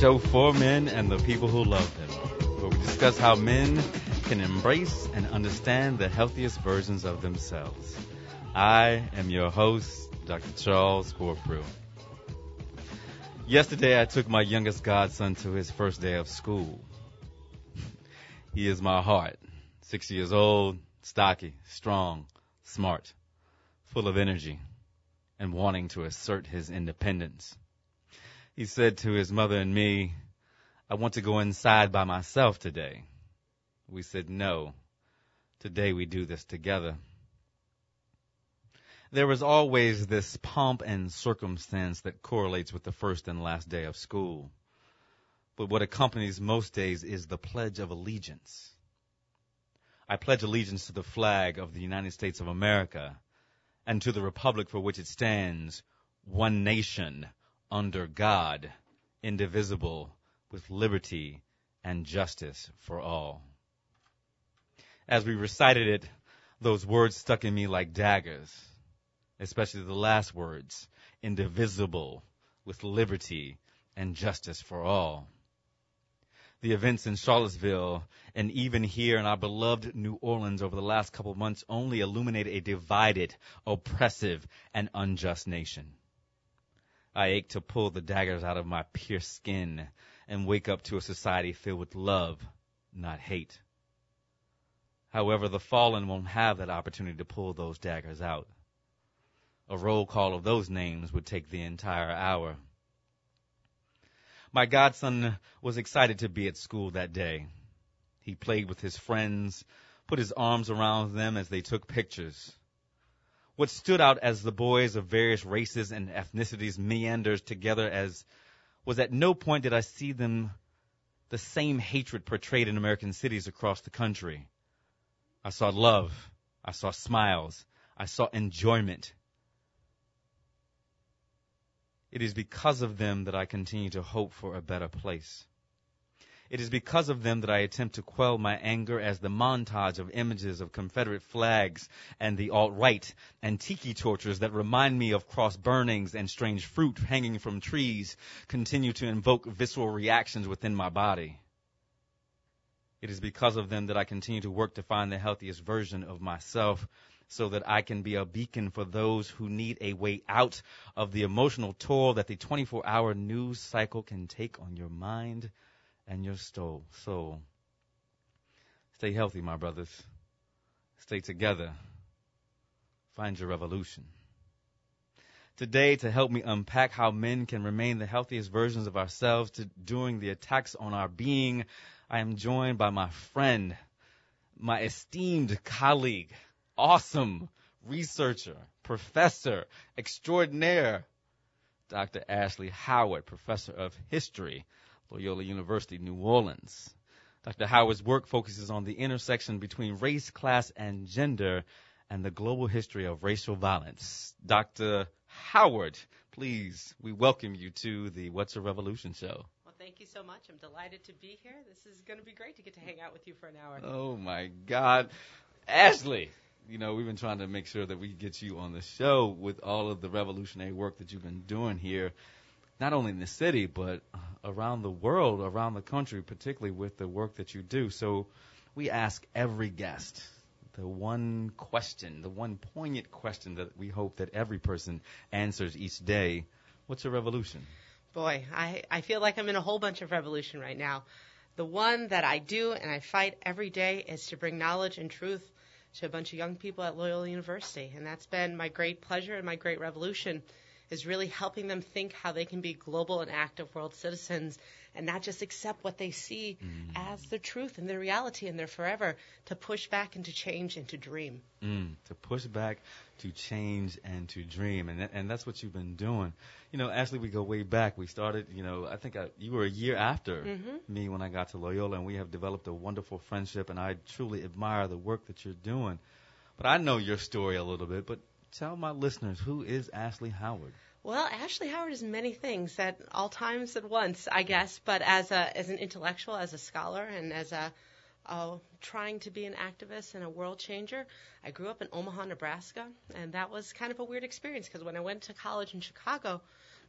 show for men and the people who love them, where we discuss how men can embrace and understand the healthiest versions of themselves. I am your host, Dr. Charles Corprew. Yesterday, I took my youngest godson to his first day of school. He is my heart. Six years old, stocky, strong, smart, full of energy, and wanting to assert his independence. He said to his mother and me, I want to go inside by myself today. We said, no. Today we do this together. There is always this pomp and circumstance that correlates with the first and last day of school. But what accompanies most days is the Pledge of Allegiance. I pledge allegiance to the flag of the United States of America and to the republic for which it stands, one nation, under God, indivisible, with liberty and justice for all. As we recited it, those words stuck in me like daggers, especially the last words, indivisible, with liberty and justice for all. The events in Charlottesville and even here in our beloved New Orleans over the last couple months only illuminate a divided, oppressive, and unjust nation. I ache to pull the daggers out of my pierced skin and wake up to a society filled with love, not hate. However, the fallen won't have that opportunity to pull those daggers out. A roll call of those names would take the entire hour. My godson was excited to be at school that day. He played with his friends, put his arms around them as they took pictures. What stood out as the boys of various races and ethnicities meandered together as was at no point did I see them the same hatred portrayed in American cities across the country. I saw love. I saw smiles. I saw enjoyment. It is because of them that I continue to hope for a better place. It is because of them that I attempt to quell my anger as the montage of images of Confederate flags and the alt-right and tiki torches that remind me of cross burnings and strange fruit hanging from trees continue to invoke visceral reactions within my body. It is because of them that I continue to work to find the healthiest version of myself so that I can be a beacon for those who need a way out of the emotional toll that the 24 hour news cycle can take on your mind and your soul. Stay healthy, my brothers. Stay together. Find your revolution. Today, to help me unpack how men can remain the healthiest versions of ourselves to, during the attacks on our being, I am joined by my friend, my esteemed colleague, awesome researcher, professor extraordinaire, Dr. Ashley Howard, professor of history Loyola University, New Orleans. Dr. Howard's work focuses on the intersection between race, class, and gender and the global history of racial violence. Dr. Howard, please, we welcome you to the What's Your Revolution show. Well, thank you so much. I'm delighted to be here. This is going to be great to get to hang out with you for an hour. Oh, my God. Ashley, you know, we've been trying to make sure that we get you on the show with all of the revolutionary work that you've been doing here not only in the city but around the world, around the country, particularly with the work that you do. So we ask every guest the one question, the one poignant question that we hope that every person answers each day. What's a revolution? Boy, I, I feel like I'm in a whole bunch of revolution right now. The one that I do and I fight every day is to bring knowledge and truth to a bunch of young people at Loyola University. And that's been my great pleasure and my great revolution is really helping them think how they can be global and active world citizens and not just accept what they see mm. as the truth and the reality and their forever to push back and to change and to dream. Mm, to push back, to change and to dream. And, th- and that's what you've been doing. You know, Ashley, we go way back. We started, you know, I think I, you were a year after mm-hmm. me when I got to Loyola and we have developed a wonderful friendship and I truly admire the work that you're doing. But I know your story a little bit, but tell my listeners who is Ashley Howard? Well, Ashley Howard is many things at all times at once, I guess. But as a as an intellectual, as a scholar, and as a uh, trying to be an activist and a world changer. I grew up in Omaha, Nebraska, and that was kind of a weird experience because when I went to college in Chicago,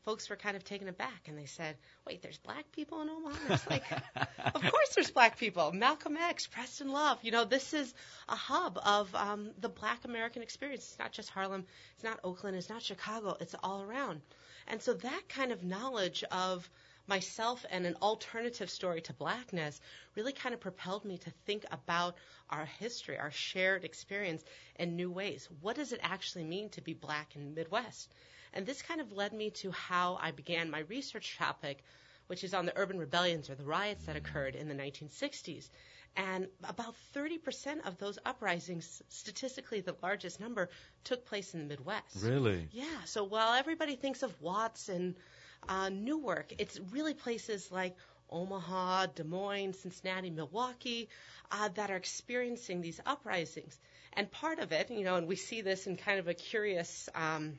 folks were kind of taken aback and they said, "Wait, there's black people in Omaha?" And it's like, "Of course there's black people. Malcolm X, Preston Love. You know, this is a hub of um, the Black American experience. It's not just Harlem. It's not Oakland. It's not Chicago. It's all around." And so that kind of knowledge of myself and an alternative story to blackness really kind of propelled me to think about our history, our shared experience in new ways. What does it actually mean to be black in the Midwest? And this kind of led me to how I began my research topic, which is on the urban rebellions or the riots that occurred in the 1960s. And about 30% of those uprisings, statistically the largest number, took place in the Midwest. Really? Yeah. So while everybody thinks of Watts and uh, Newark, it's really places like Omaha, Des Moines, Cincinnati, Milwaukee uh, that are experiencing these uprisings. And part of it, you know, and we see this in kind of a curious um,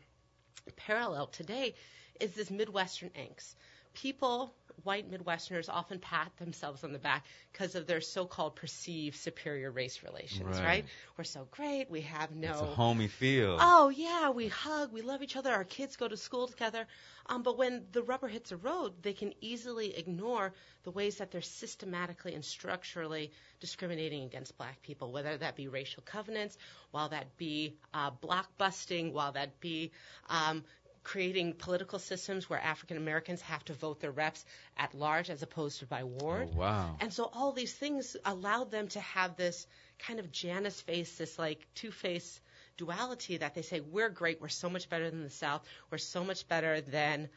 parallel today, is this Midwestern angst. People white Midwesterners often pat themselves on the back because of their so-called perceived superior race relations, Right. right? We're so great. We have no. It's a homey feel. Oh yeah, we hug, we love each other. Our kids go to school together. Um, but when the rubber hits the road, they can easily ignore the ways that they're systematically and structurally discriminating against black people, whether that be racial covenants, while that be uh, blockbusting, while that be um, creating political systems where African Americans have to vote their reps at large as opposed to by ward. Oh, wow. And so all these things allowed them to have this kind of Janus face, this like two face duality that they say, we're great, we're so much better than the South, we're so much better than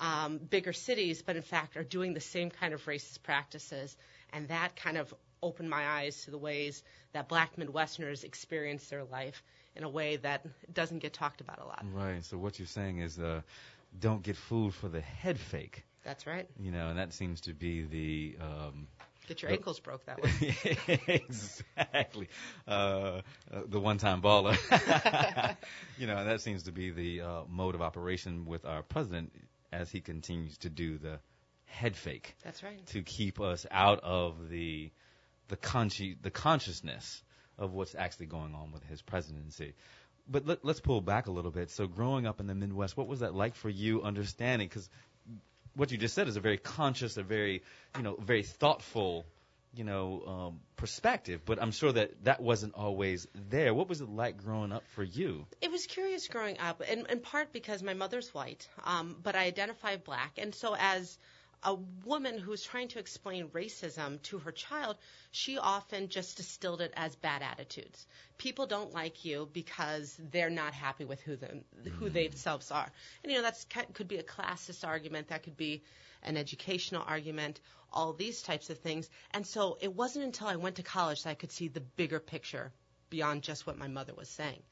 um, bigger cities, but in fact are doing the same kind of racist practices. And that kind of opened my eyes to the ways that black Midwesterners experience their life in a way that doesn't get talked about a lot. Right. So what you're saying is, uh, don't get fooled for the head fake. That's right. You know, and that seems to be the um, Get your But- ankles broke that way. exactly. Uh, uh, the one-time baller. you know, and that seems to be the uh, mode of operation with our president as he continues to do the head fake That's right. to keep us out of the the consci- the consciousness of what's actually going on with his presidency. But let, let's pull back a little bit. So, growing up in the Midwest, what was that like for you? Understanding because what you just said is a very conscious, a very you know, very thoughtful, you know, um, perspective. But I'm sure that that wasn't always there. What was it like growing up for you? It was curious growing up, in, in part because my mother's white, um, but I identify black. And so, as a woman who's trying to explain racism to her child, she often just distilled it as bad attitudes. People don't like you because they're not happy with who them, who they themselves are. And you know that's could be a classist argument, that could be an educational argument, all these types of things. And so it wasn't until I went to college that I could see the bigger picture beyond just what my mother was saying.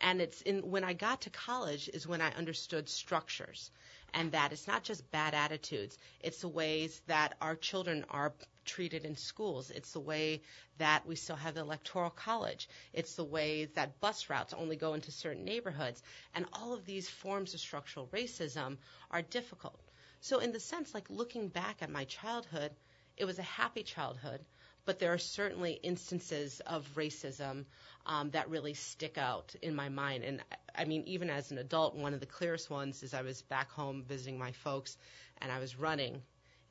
And it's in when I got to college is when I understood structures and that it's not just bad attitudes, it's the ways that our children are treated in schools. It's the way that we still have the electoral college. It's the way that bus routes only go into certain neighborhoods. And all of these forms of structural racism are difficult. So in the sense like looking back at my childhood, it was a happy childhood, but there are certainly instances of racism um, that really stick out in my mind. And I mean, even as an adult, one of the clearest ones is I was back home visiting my folks, and I was running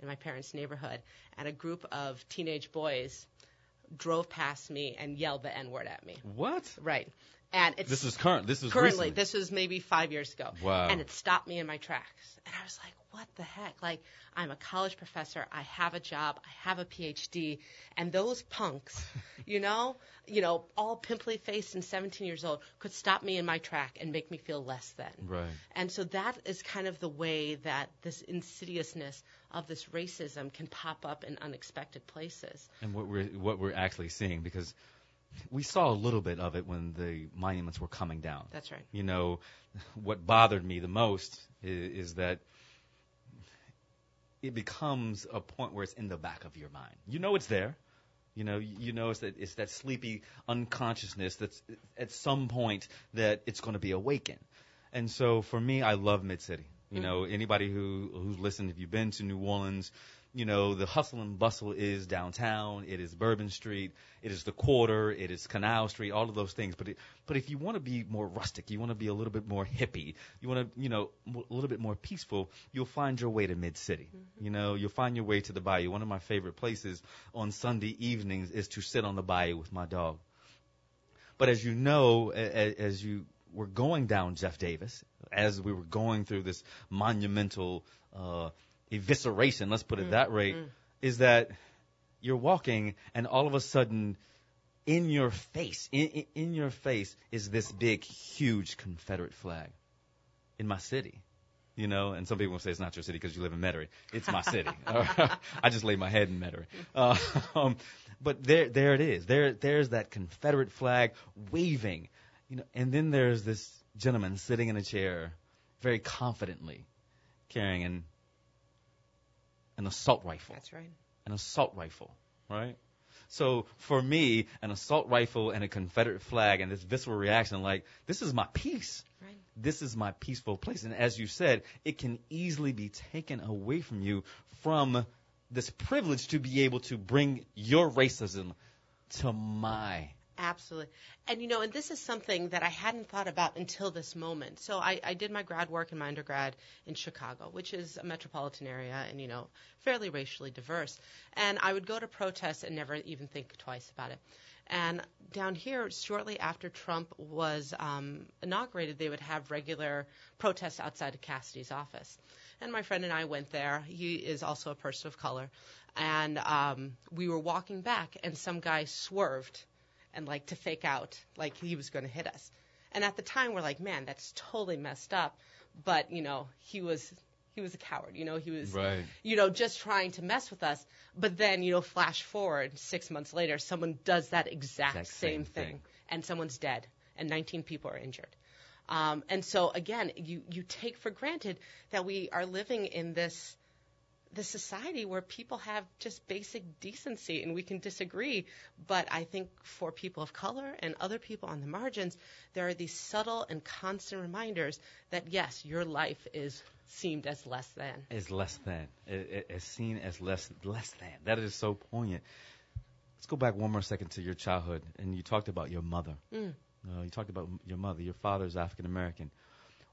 in my parents' neighborhood, and a group of teenage boys drove past me and yelled the N word at me. What? Right. And it's This is current. This is currently recent. this was maybe five years ago Wow. and it stopped me in my tracks and i was like what the heck like i'm a college professor i have a job i have a phd and those punks you know you know all pimply faced and 17 years old could stop me in my track and make me feel less than Right. and so that is kind of the way that this insidiousness of this racism can pop up in unexpected places and what we're what we're actually seeing because we saw a little bit of it when the monuments were coming down. that's right You know, what bothered me the most is, is that it becomes a point where it's in the back of your mind. You know it's there. You know, you know it's that it's that sleepy unconsciousness that's at some point that it's going to be awakened. And so for me, I love Mid City. You mm-hmm. know, anybody who who's listened, if you've been to New Orleans, you know, the hustle and bustle is downtown, it is Bourbon Street, it is the quarter, it is Canal Street, all of those things. But it, but if you want to be more rustic, you want to be a little bit more hippie, you want to, you know, a little bit more peaceful, you'll find your way to Mid City. Mm-hmm. You know, you'll find your way to the bayou. One of my favorite places on Sunday evenings is to sit on the bayou with my dog. But as you know, as you were going down Jeff Davis, as we were going through this monumental uh, evisceration, let's put it mm, that way, mm. is that you're walking and all of a sudden in your face, in, in, in your face is this big, huge Confederate flag in my city you know, and some people will say it's not your city because you live in Metairie. It's my city. I just lay my head in Metairie. Uh, um, but there, there it is. There, there's that Confederate flag waving, you know, and then there's this gentleman sitting in a chair, very confidently, carrying an an assault rifle. That's right. An assault rifle, right? So for me, an assault rifle and a Confederate flag and this visceral reaction, like this is my peace. Right. This is my peaceful place. And as you said, it can easily be taken away from you from this privilege to be able to bring your racism to my Absolutely. And you know, and this is something that I hadn't thought about until this moment. So I, I did my grad work and my undergrad in Chicago, which is a metropolitan area and, you know, fairly racially diverse. And I would go to protests and never even think twice about it. And down here, shortly after Trump was um, inaugurated, they would have regular protests outside of Cassidy's office. And my friend and I went there. He is also a person of color. And um, we were walking back, and some guy swerved and like to fake out like he was going to hit us. And at the time, we're like, man, that's totally messed up. But you know, he was he was a coward. You know, he was, right. you know, just trying to mess with us. But then, you know, flash forward six months later, someone does that exact, exact same, same thing, thing, and someone's dead, and 19 people are injured. Um, and so again, you you take for granted that we are living in this this society where people have just basic decency and we can disagree. But I think for people of color and other people on the margins, there are these subtle and constant reminders that yes, your life is seemed as less than. Is less than. It, seen as less less than. That is so poignant. Let's go back one more second to your childhood, and you talked about your mother. Mm. Uh, you talked about your mother. Your father is African American.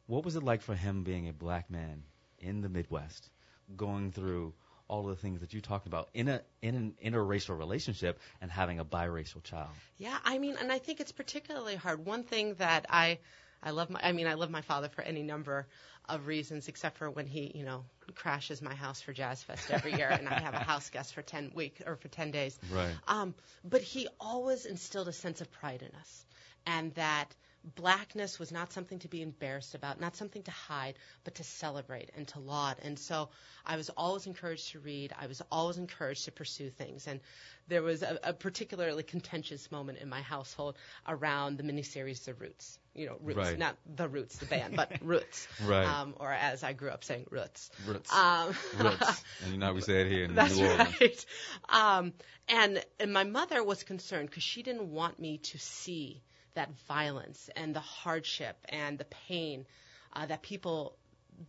What was it like for him being a black man in the Midwest, going through all of the things that you talked about in a in an interracial relationship and having a biracial child? Yeah, I mean, and I think it's particularly hard. One thing that I I love my I mean, I love my father for any number of reasons, except for when he, you know, crashes my house for Jazz Fest every year, and I have a house guest for ten week or for ten days. Right. Um, but he always instilled a sense of pride in us and that blackness was not something to be embarrassed about, not something to hide, but to celebrate and to laud. And so I was always encouraged to read. I was always encouraged to pursue things. And there was a, a particularly contentious moment in my household around the miniseries The Roots. You know, Roots, right. not The Roots, the band, but Roots. right. Um, or as I grew up saying, Roots. Roots. Um, Roots. And you know, we say it here in That's New Orleans. Right. Um, and, and my mother was concerned because she didn't want me to see that violence and the hardship and the pain uh, that people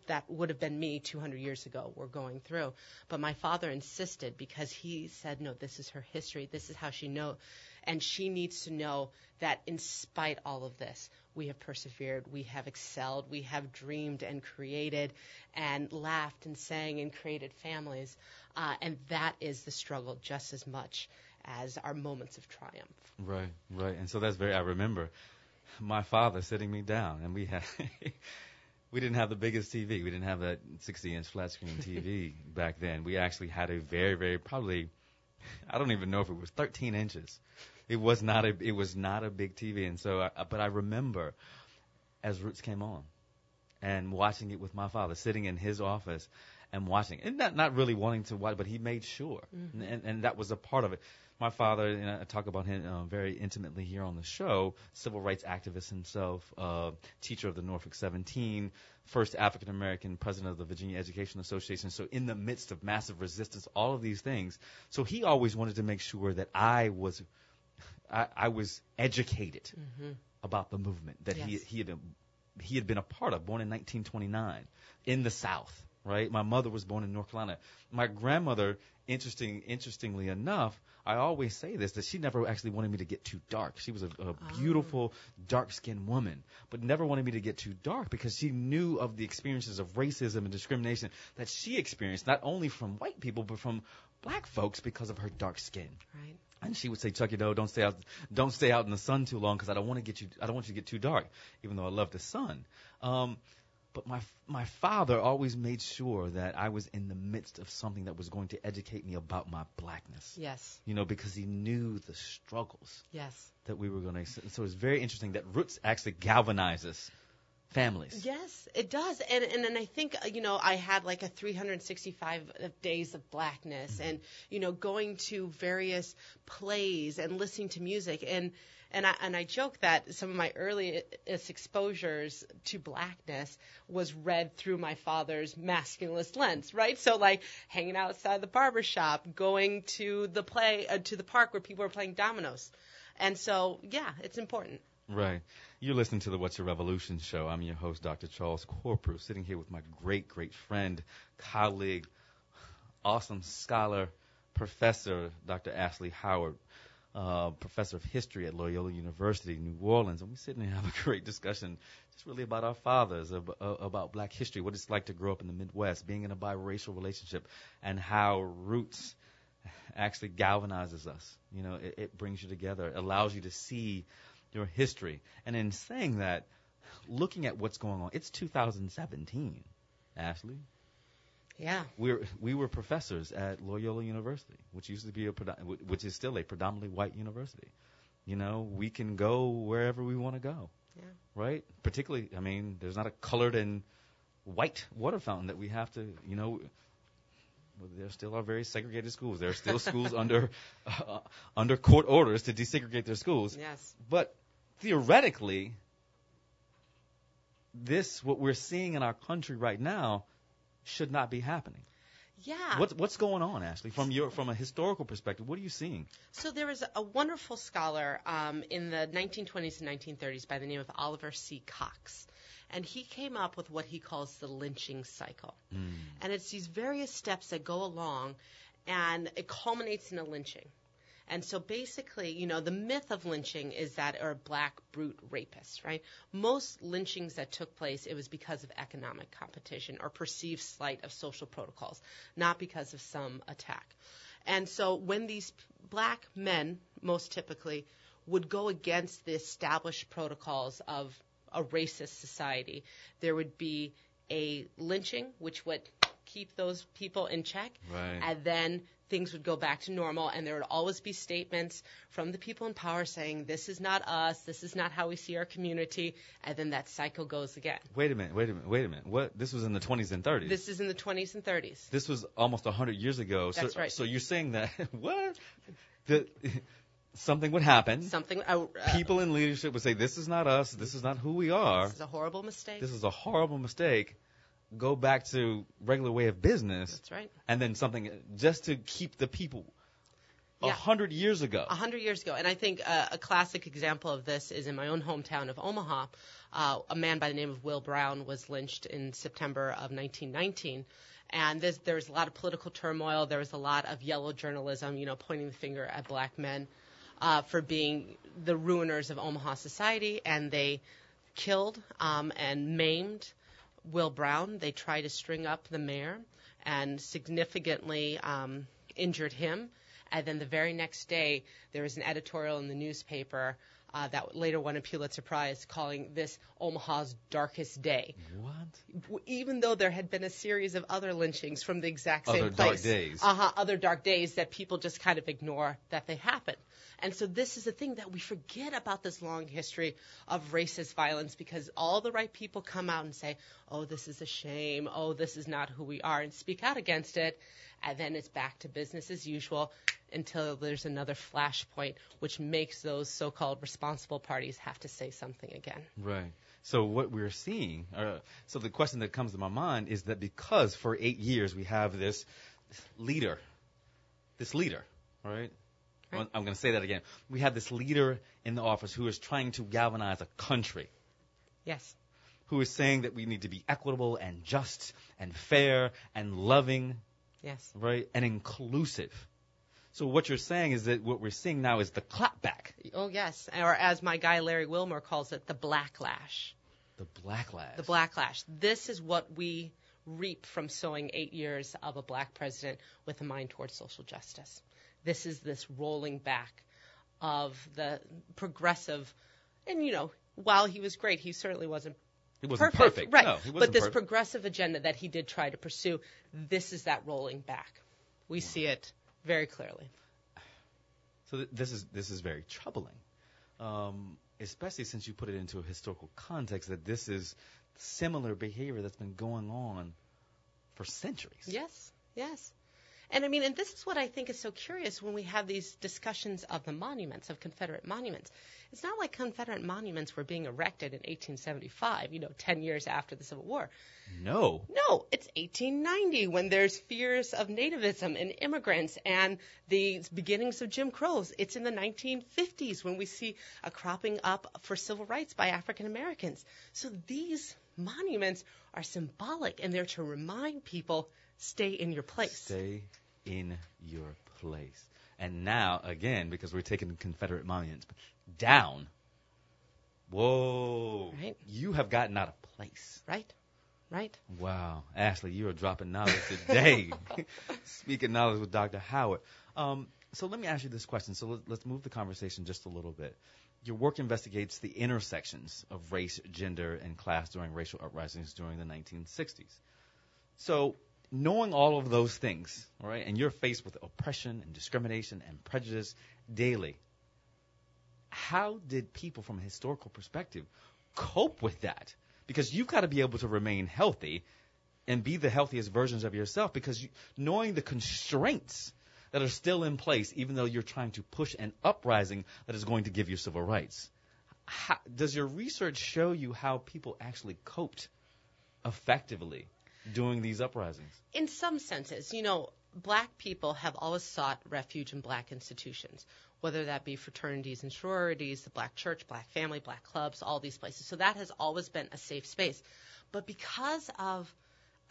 that would have been me 200 years ago were going through. But my father insisted because he said, no, this is her history. This is how she know, and she needs to know that in spite all of this, we have persevered, we have excelled, we have dreamed and created, and laughed and sang and created families, uh, and that is the struggle just as much as our moments of triumph. Right, right. And so that's very, I remember my father sitting me down, and we had. we didn't have the biggest TV. We didn't have that 60 inch flat screen TV back then. We actually had a very, very probably, I don't even know if it was 13 inches. It was not a, it was not a big TV. And so, I, but I remember as Roots came on and watching it with my father sitting in his office and watching and not, not really wanting to watch, but he made sure. Mm-hmm. And, and that was a part of it my father, and I talk about him uh, very intimately here on the show, civil rights activist himself, uh, teacher of the Norfolk 17, first African American president of the Virginia Education Association. So in the midst of massive resistance, all of these things. So he always wanted to make sure that I was, I, I was educated mm-hmm. about the movement that yes. he he had been he had been a part of, born in 1929 in the South right? My mother was born in North Carolina. My grandmother, interesting, interestingly enough, I always say this that she never actually wanted me to get too dark. She was a, a beautiful, dark-skinned woman, but never wanted me to get too dark because she knew of the experiences of racism and discrimination that she experienced, not only from white people but from black folks because of her dark skin. Right. And she would say, Chucky, no, don't stay out, don't stay out in the sun too long because I don't want to get you, I don't want you to get too dark, even though I love the sun. Um, but my my father always made sure that I was in the midst of something that was going to educate me about my blackness. Yes. You know, because he knew the struggles Yes. that we were going to. So it's very interesting that roots actually galvanizes families. Yes, it does, and and and I think uh, you know I had like a 365 of days of blackness, and you know going to various plays and listening to music, and and I and I joke that some of my earliest exposures to blackness was read through my father's masculinist lens, right? So like hanging outside the barber shop, going to the play uh, to the park where people are playing dominoes, and so yeah, it's important. Right. You're listening to the What's Your Revolution show. I'm your host, Dr. Charles Corprew, sitting here with my great, great friend, colleague, awesome scholar, professor, Dr. Ashley Howard, uh, professor of history at Loyola University, New Orleans. And we sit and have a great discussion just really about our fathers, about, about black history, what it's like to grow up in the Midwest, being in a biracial relationship, and how roots actually galvanizes us. You know, it, it brings you together, it allows you to see your history. And in saying that, looking at what's going on, it's 2017, Ashley. Yeah. We're we were professors at Loyola University, which used to be a which is still a predominantly white university. You know, we can go wherever we want to go. Yeah. Right? Particularly, I mean, there's not a colored and white water fountain that we have to, you know, there still are very segregated schools. There are still schools under uh, under court orders to desegregate their schools. Yes. But theoretically, this what we're seeing in our country right now should not be happening. Yeah. What's what's going on, Ashley? From your from a historical perspective, what are you seeing? So there was a wonderful scholar um, in the 1920s and 1930s by the name of Oliver C. Cox. And he came up with what he calls the lynching cycle. Mm. And it's these various steps that go along, and it culminates in a lynching. And so basically, you know, the myth of lynching is that are black brute rapists, right? Most lynchings that took place, it was because of economic competition or perceived slight of social protocols, not because of some attack. And so when these black men, most typically, would go against the established protocols of a racist society, there would be a lynching, which would keep those people in check, Right. and then things would go back to normal, and there would always be statements from the people in power saying, "This is not us. This is not how we see our community," and then that cycle goes again. Wait a minute, wait a minute, wait a minute. What? This was in the 20s and 30s. This is in the 20s and 30s. This was almost 100 years ago. So, That's right. So you're saying that what? The, something would happen. Something. Uh, uh, People in leadership would say, "This is not us. This is not who we are. This is a horrible mistake. This is a horrible mistake." Go back to regular way of business, That's right. and then something just to keep the people. A Yeah. hundred years ago. A hundred years ago, and I think uh, a classic example of this is in my own hometown of Omaha. Uh, a man by the name of Will Brown was lynched in September of 1919, and this, there was a lot of political turmoil. There was a lot of yellow journalism, you know, pointing the finger at black men uh, for being the ruiners of Omaha society, and they killed um, and maimed Will Brown. They tried to string up the mayor and significantly um, injured him. And then the very next day, there was an editorial in the newspaper uh, that later won a Pulitzer Prize calling this Omaha's darkest day. what? Even though there had been a series of other lynchings from the exact same Other same dark place. days. Uh-huh, other dark days that people just kind of ignore that they happen. And so this is the thing that we forget about this long history of racist violence because all the right people come out and say, oh, this is a shame. Oh, this is not who we are and speak out against it. And then it's back to business as usual until there's another flashpoint which makes those so-called responsible parties have to say something again. Right. So what we're seeing, uh, so the question that comes to my mind is that because for eight years we have this leader, this leader, right? Right. I'm going to say that again. We have this leader in the office who is trying to galvanize a country. Yes. who is saying that we need to be equitable and just and fair and loving, Yes. right, and inclusive. So what you're saying is that what we're seeing now is the clapback, Oh, yes. Or as my guy Larry Wilmore calls it, the blacklash. the blacklash. The blacklash. This is what we reap from sowing eight years of a black president with a mind towards social justice. This is this rolling back of the progressive, and you know, while he was great, he certainly wasn't He wasn't perfect, perfect. right? No, but this perfect. progressive agenda that he did try to pursue, this is that rolling back. We see it very clearly. So th- this is this is very troubling, um, especially since you put it into a historical context that this is similar behavior that's been going on for centuries. Yes, yes. And I mean, and this is what I think is so curious when we have these discussions of the monuments, of Confederate monuments. It's not like Confederate monuments were being erected in 1875, you know, 10 years after the Civil War. No, No, it's 1890 when there's fears of nativism and immigrants and the beginnings of Jim Crow. It's in the 1950s when we see a cropping up for civil rights by African Americans. So these monuments are symbolic and they're to remind people stay in your place. stay in your place. And now again, because we're taking Confederate monuments down. Whoa! Right. You have gotten out of place. Right? Right? Wow, Ashley, you are dropping knowledge today. Speaking knowledge with Dr. Howard. Um, so let me ask you this question. So let, let's move the conversation just a little bit. Your work investigates the intersections of race, gender, and class during racial uprisings during the 1960s. So knowing all of those things, all right, and you're faced with oppression and discrimination and prejudice daily, how did people from a historical perspective cope with that? Because you've got to be able to remain healthy and be the healthiest versions of yourself because you, knowing the constraints that are still in place, even though you're trying to push an uprising that is going to give you civil rights. How, does your research show you how people actually coped effectively during these uprisings? in some senses, you know, black people have always sought refuge in black institutions, whether that be fraternities and sororities, the black church, black family, black clubs, all these places. So that has always been a safe space. But because of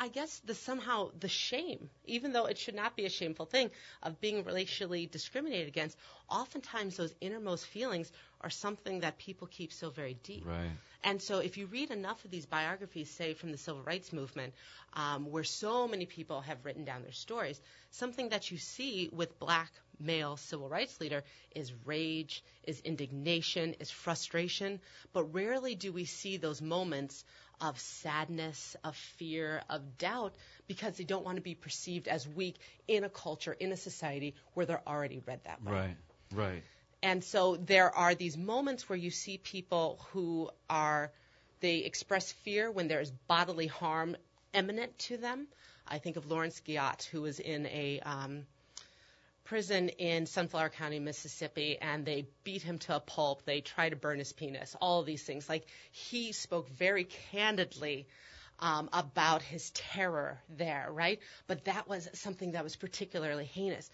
I guess the somehow the shame, even though it should not be a shameful thing, of being racially discriminated against, oftentimes those innermost feelings are something that people keep so very deep. Right. And so, if you read enough of these biographies, say from the civil rights movement, um, where so many people have written down their stories, something that you see with black male civil rights leader is rage, is indignation, is frustration, but rarely do we see those moments of sadness, of fear, of doubt, because they don't want to be perceived as weak in a culture, in a society where they're already read that way. Right. Right. And so there are these moments where you see people who are, they express fear when there is bodily harm imminent to them. I think of Lawrence Guyot, who was in a um, prison in Sunflower County, Mississippi, and they beat him to a pulp. They tried to burn his penis, all of these things. Like he spoke very candidly um, about his terror there, right? But that was something that was particularly heinous.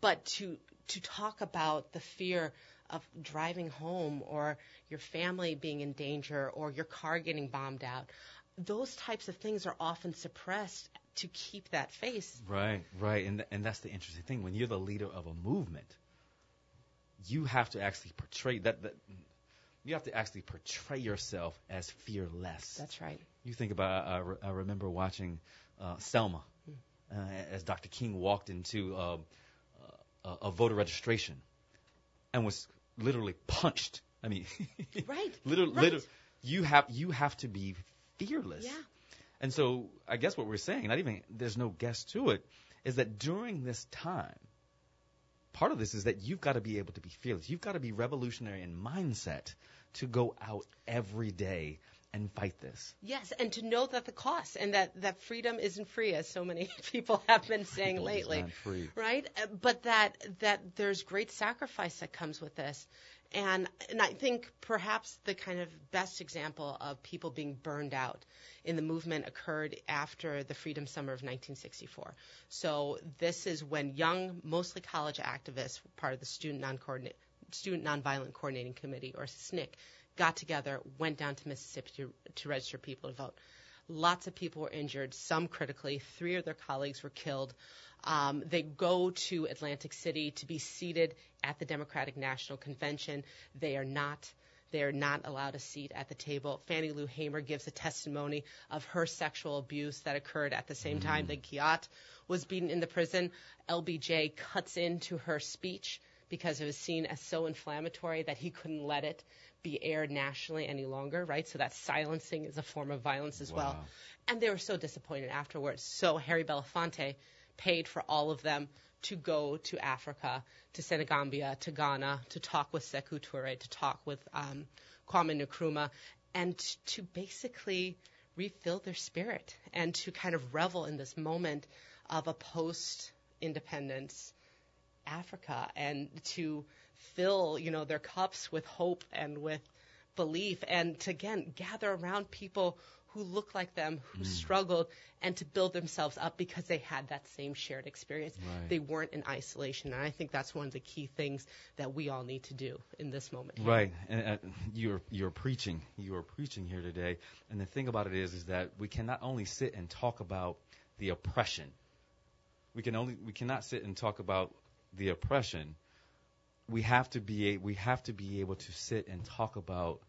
But to to talk about the fear of driving home or your family being in danger or your car getting bombed out, those types of things are often suppressed to keep that face. Right, right, and th- and that's the interesting thing. When you're the leader of a movement, you have to actually portray that. that you have to actually portray yourself as fearless. That's right. You think about. I, re- I remember watching uh, Selma uh, as Dr. King walked into uh, uh, a voter registration and was literally punched. I mean, Right, literally, right. you have you have to be fearless. Yeah. And so I guess what we're saying, not even there's no guess to it, is that during this time, part of this is that you've got to be able to be fearless. You've got to be revolutionary in mindset to go out every day and fight this. Yes, and to know that the cost and that, that freedom isn't free, as so many people have been saying Freedom lately. Right? But that that there's great sacrifice that comes with this. And and I think perhaps the kind of best example of people being burned out in the movement occurred after the Freedom Summer of 1964. So this is when young, mostly college activists, part of the Student Non Student Nonviolent Coordinating Committee or SNCC, got together, went down to Mississippi to, to register people to vote. Lots of people were injured, some critically. Three of their colleagues were killed. Um, they go to Atlantic City to be seated at the Democratic National Convention. They are not. They are not allowed a seat at the table. Fannie Lou Hamer gives a testimony of her sexual abuse that occurred at the same time that Guyot was beaten in the prison. LBJ cuts into her speech because it was seen as so inflammatory that he couldn't let it be aired nationally any longer, right? So that silencing is a form of violence as well. And they were so disappointed afterwards. So Harry Belafonte paid for all of them to go to Africa, to Senegambia, to Ghana, to talk with Sekou Touré, to talk with um, Kwame Nkrumah, and to basically refill their spirit and to kind of revel in this moment of a post-independence Africa and to fill, you know, their cups with hope and with belief and to again gather around people who look like them, who struggled, and to build themselves up because they had that same shared experience. Right. They weren't in isolation, and I think that's one of the key things that we all need to do in this moment. Right, and uh, you're you're preaching, you are preaching here today. And the thing about it is, is that we can not only sit and talk about the oppression. We can only we cannot sit and talk about the oppression. We have to be a, we have to be able to sit and talk about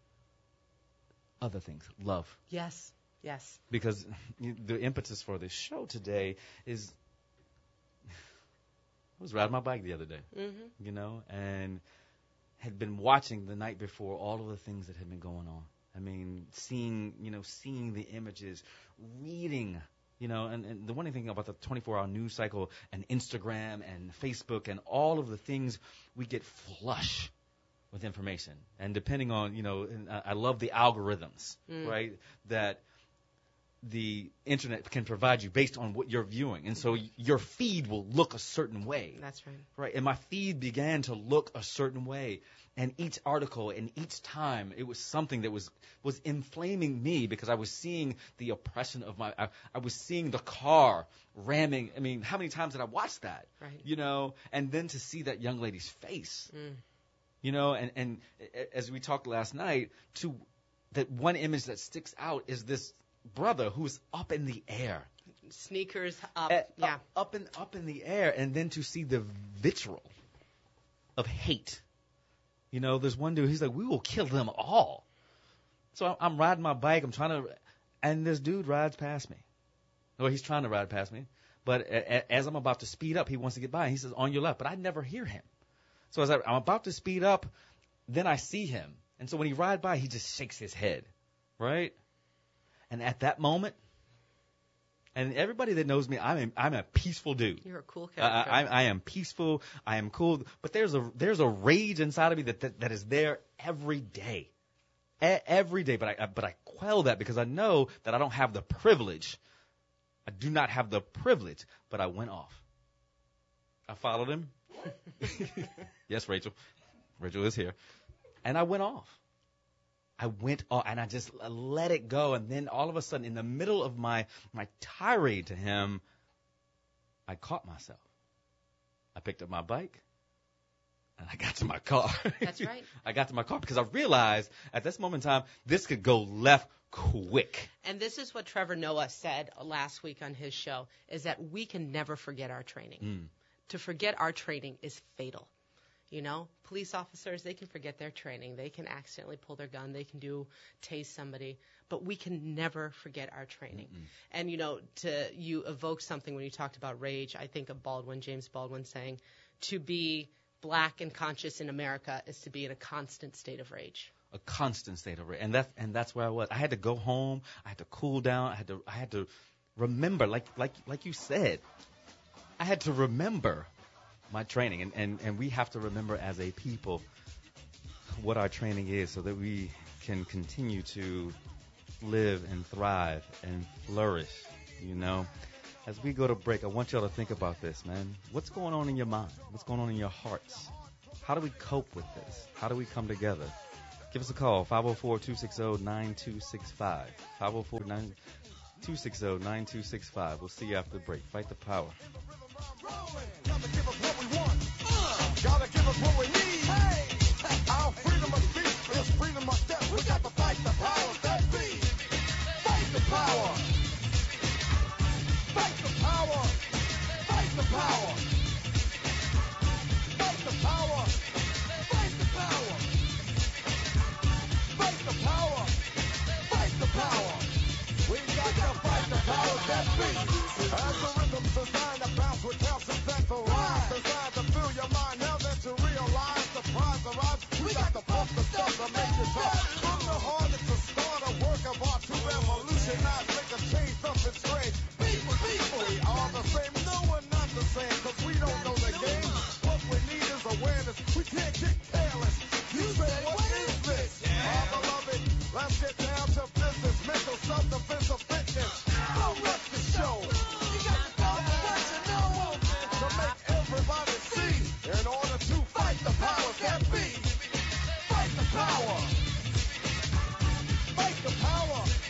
other things, love, Yes, yes. because the impetus for this show today is. I was riding my bike the other day hmm you know, and had been watching the night before all of the things that had been going on. I mean, seeing, you know, seeing the images, reading, you know, and, and the one thing about the 24 hour news cycle and Instagram and Facebook and all of the things, we get flush with information. And depending on, you know, and I I love the algorithms, mm. right, that the internet can provide you based on what you're viewing. And so your feed will look a certain way. That's right. Right, and my feed began to look a certain way, and each article and each time it was something that was was inflaming me because I was seeing the oppression of my. I, I was seeing the car ramming. I mean, how many times did I watch that? Right. You know, and then to see that young lady's face. Mm. You know, and and as we talked last night, to that one image that sticks out is this brother who's up in the air Sneakers up. uh, yeah. up, up in up in the air, and then to see the vitriol of hate. You know, there's one dude. He's like, "We will kill them all." So I'm, I'm riding my bike. I'm trying to, and this dude rides past me. Or he's trying to ride past me, but a, a, as I'm about to speed up, he wants to get by. And he says, "On your left," but I never hear him. So as I, I'm about to speed up, then I see him, and so when he rides by, he just shakes his head, right? And at that moment, and everybody that knows me, I'm a, I'm a peaceful dude. You're a cool character. I, I am peaceful. I am cool. But there's a there's a rage inside of me that that, that is there every day, e- every day. But I, I but I quell that because I know that I don't have the privilege. I do not have the privilege. But I went off. I followed him. yes, Rachel. Rachel is here, and I went off. I went off and I just let it go. And then all of a sudden, in the middle of my my tirade to him, I caught myself. I picked up my bike and I got to my car. That's right. I got to my car because I realized at this moment in time, this could go left quick. And this is what Trevor Noah said last week on his show is that we can never forget our training. Mm. To forget our training is fatal. You know, police officers, they can forget their training. They can accidentally pull their gun. They can do tase somebody, but we can never forget our training. And you know, to you evoke something when you talked about rage. I think of Baldwin, James Baldwin saying, "To be black and conscious in America is to be in a constant state of rage." A constant state of rage. And that's, and that's where I was. I had to go home. I had to cool down. I had to, I had to remember, like, like, like you said, I had to remember my training. And, and, and we have to remember as a people what our training is so that we can continue to live and thrive and flourish, you know. As we go to break, I want y'all to think about this, man. What's going on in your mind? What's going on in your hearts? How do we cope with this? How do we come together? Give us a call, 504-260-9265. 504-260-9265. We'll see you after the break. Fight the power we Our freedom of speech freedom of death. We got to fight the power that be. Fight the power. Fight the power. Fight the power. Fight the power. Fight the power. Fight the power. We got to fight the power that be. Let's get down to business. Mental self-defense of fitness. Don't let the show. You got to what you know. To make everybody see. In order to fight the be. Fight the power. Fight the power.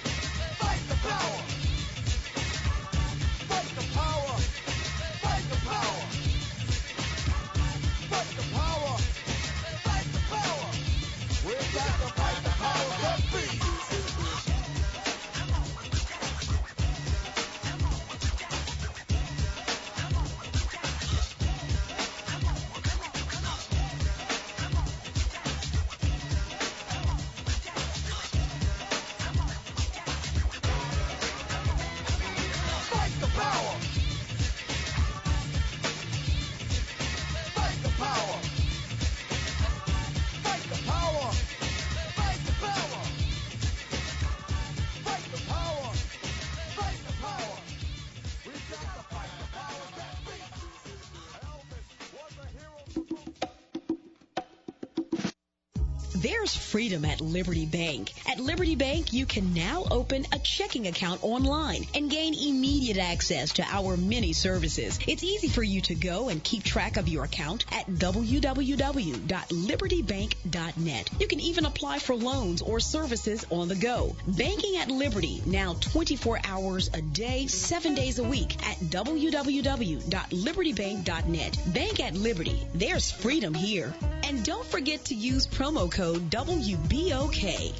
There's freedom at Liberty Bank. At Liberty Bank, you can now open a checking account online and gain immediate access to our many services. It's easy for you to go and keep track of your account at www.libertybank.net. You can even apply for loans or services on the go. Banking at Liberty, now 24 hours a day, 7 days a week at www.libertybank.net. Bank at Liberty. There's freedom here. And don't forget to use promo code WBOK.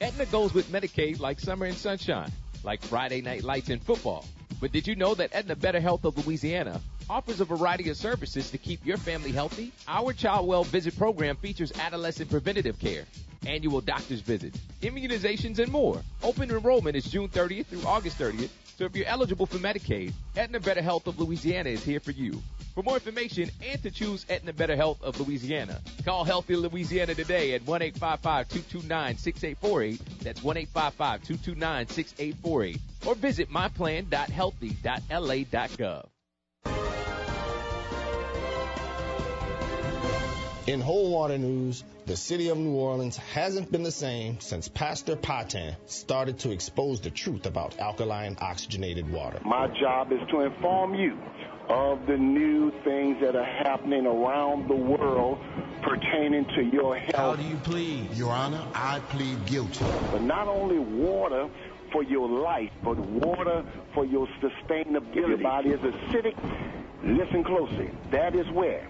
Aetna goes with Medicaid like summer and sunshine, like Friday night lights and football. But did you know that Aetna Better Health of Louisiana offers a variety of services to keep your family healthy? Our Child Well Visit program features adolescent preventative care, annual doctor's visits, immunizations, and more. Open enrollment is June 30th through August 30th, so if you're eligible for Medicaid, Aetna Better Health of Louisiana is here for you. For more information and to choose Aetna Better Health of Louisiana, call Healthy Louisiana today at 1-855-229-6848. That's 1-855-229-6848. Or visit myplan.healthy.la.gov. In whole water news, the city of New Orleans hasn't been the same since Pastor Patin started to expose the truth about alkaline oxygenated water. My job is to inform you of the new things that are happening around the world pertaining to your health. How do you plead? Your Honor, I plead guilty. But not only water for your life, but water for your sustainability. Your body is acidic. Listen closely. That is where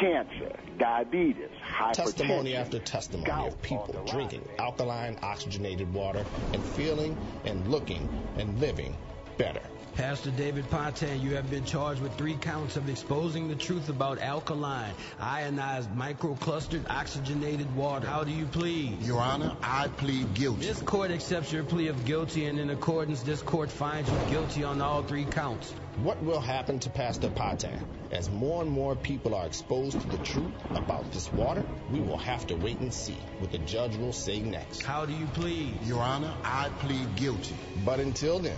cancer, diabetes, hypertension, Testimony after testimony gout of people drinking rise. alkaline oxygenated water and feeling and looking and living better. Pastor David Pontan, you have been charged with three counts of exposing the truth about alkaline, ionized, microclustered, oxygenated water. How do you plead? Your Honor, I plead guilty. This court accepts your plea of guilty, and in accordance, this court finds you guilty on all three counts. What will happen to Pastor Patin? As more and more people are exposed to the truth about this water, we will have to wait and see what the judge will say next. How do you plead? Your Honor, I plead guilty. But until then,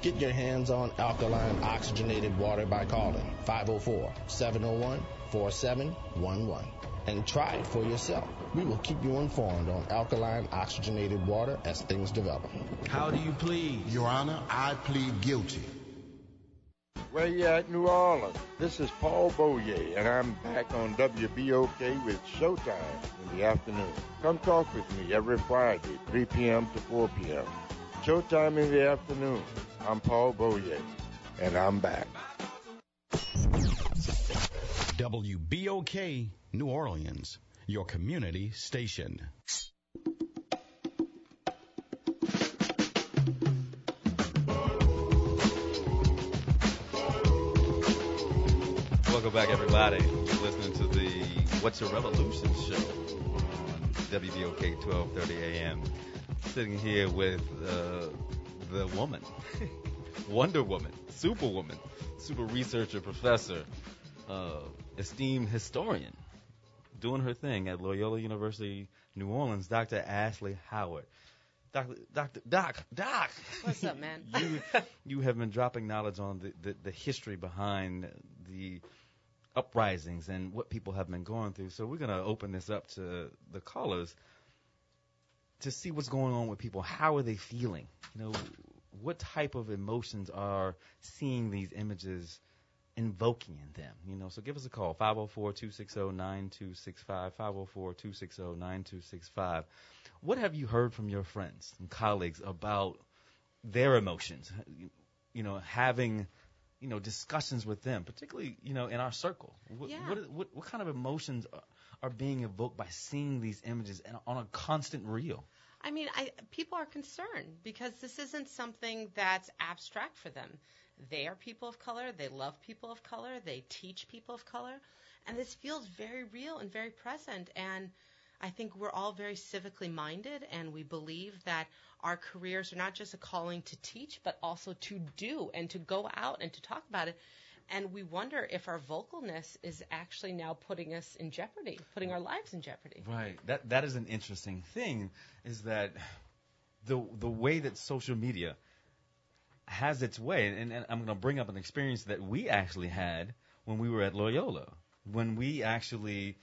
get your hands on alkaline oxygenated water by calling 504-701-4711 and try it for yourself. We will keep you informed on alkaline oxygenated water as things develop. How do you plead? Your Honor, I plead guilty. Where you at, New Orleans? This is Paul Boyer, and I'm back on WBOK with Showtime in the afternoon. Come talk with me every Friday, 3 p.m. to 4 p.m. Showtime in the afternoon. I'm Paul Boyer, and I'm back. WBOK New Orleans, your community station. Welcome back, everybody. You're listening to the What's Your Revolution show on WBOK 12:30 a.m. Sitting here with uh, the woman, Wonder Woman, Superwoman, super researcher, professor, uh, esteemed historian, doing her thing at Loyola University, New Orleans, Dr. Ashley Howard. Doctor, Doctor, Doc, Doc. What's up, man? you, you have been dropping knowledge on the, the, the history behind the uprisings and what people have been going through. So we're going to open this up to the callers to see what's going on with people. How are they feeling? You know, what type of emotions are seeing these images invoking in them? You know, so give us a call 504-260-9265 504-260-9265. What have you heard from your friends and colleagues about their emotions? You know, having you know discussions with them, particularly you know in our circle. What Yeah. what, what, what kind of emotions are, are being evoked by seeing these images and on a constant reel? I mean, I, people are concerned because this isn't something that's abstract for them. They are people of color. They love people of color. They teach people of color. And this feels very real and very present. And I think we're all very civically minded and we believe that our careers are not just a calling to teach, but also to do and to go out and to talk about it. And we wonder if our vocalness is actually now putting us in jeopardy, putting our lives in jeopardy. Right. That that is an interesting thing. Is that the the way that social media has its way, and, and I'm going to bring up an experience that we actually had when we were at Loyola, when we actually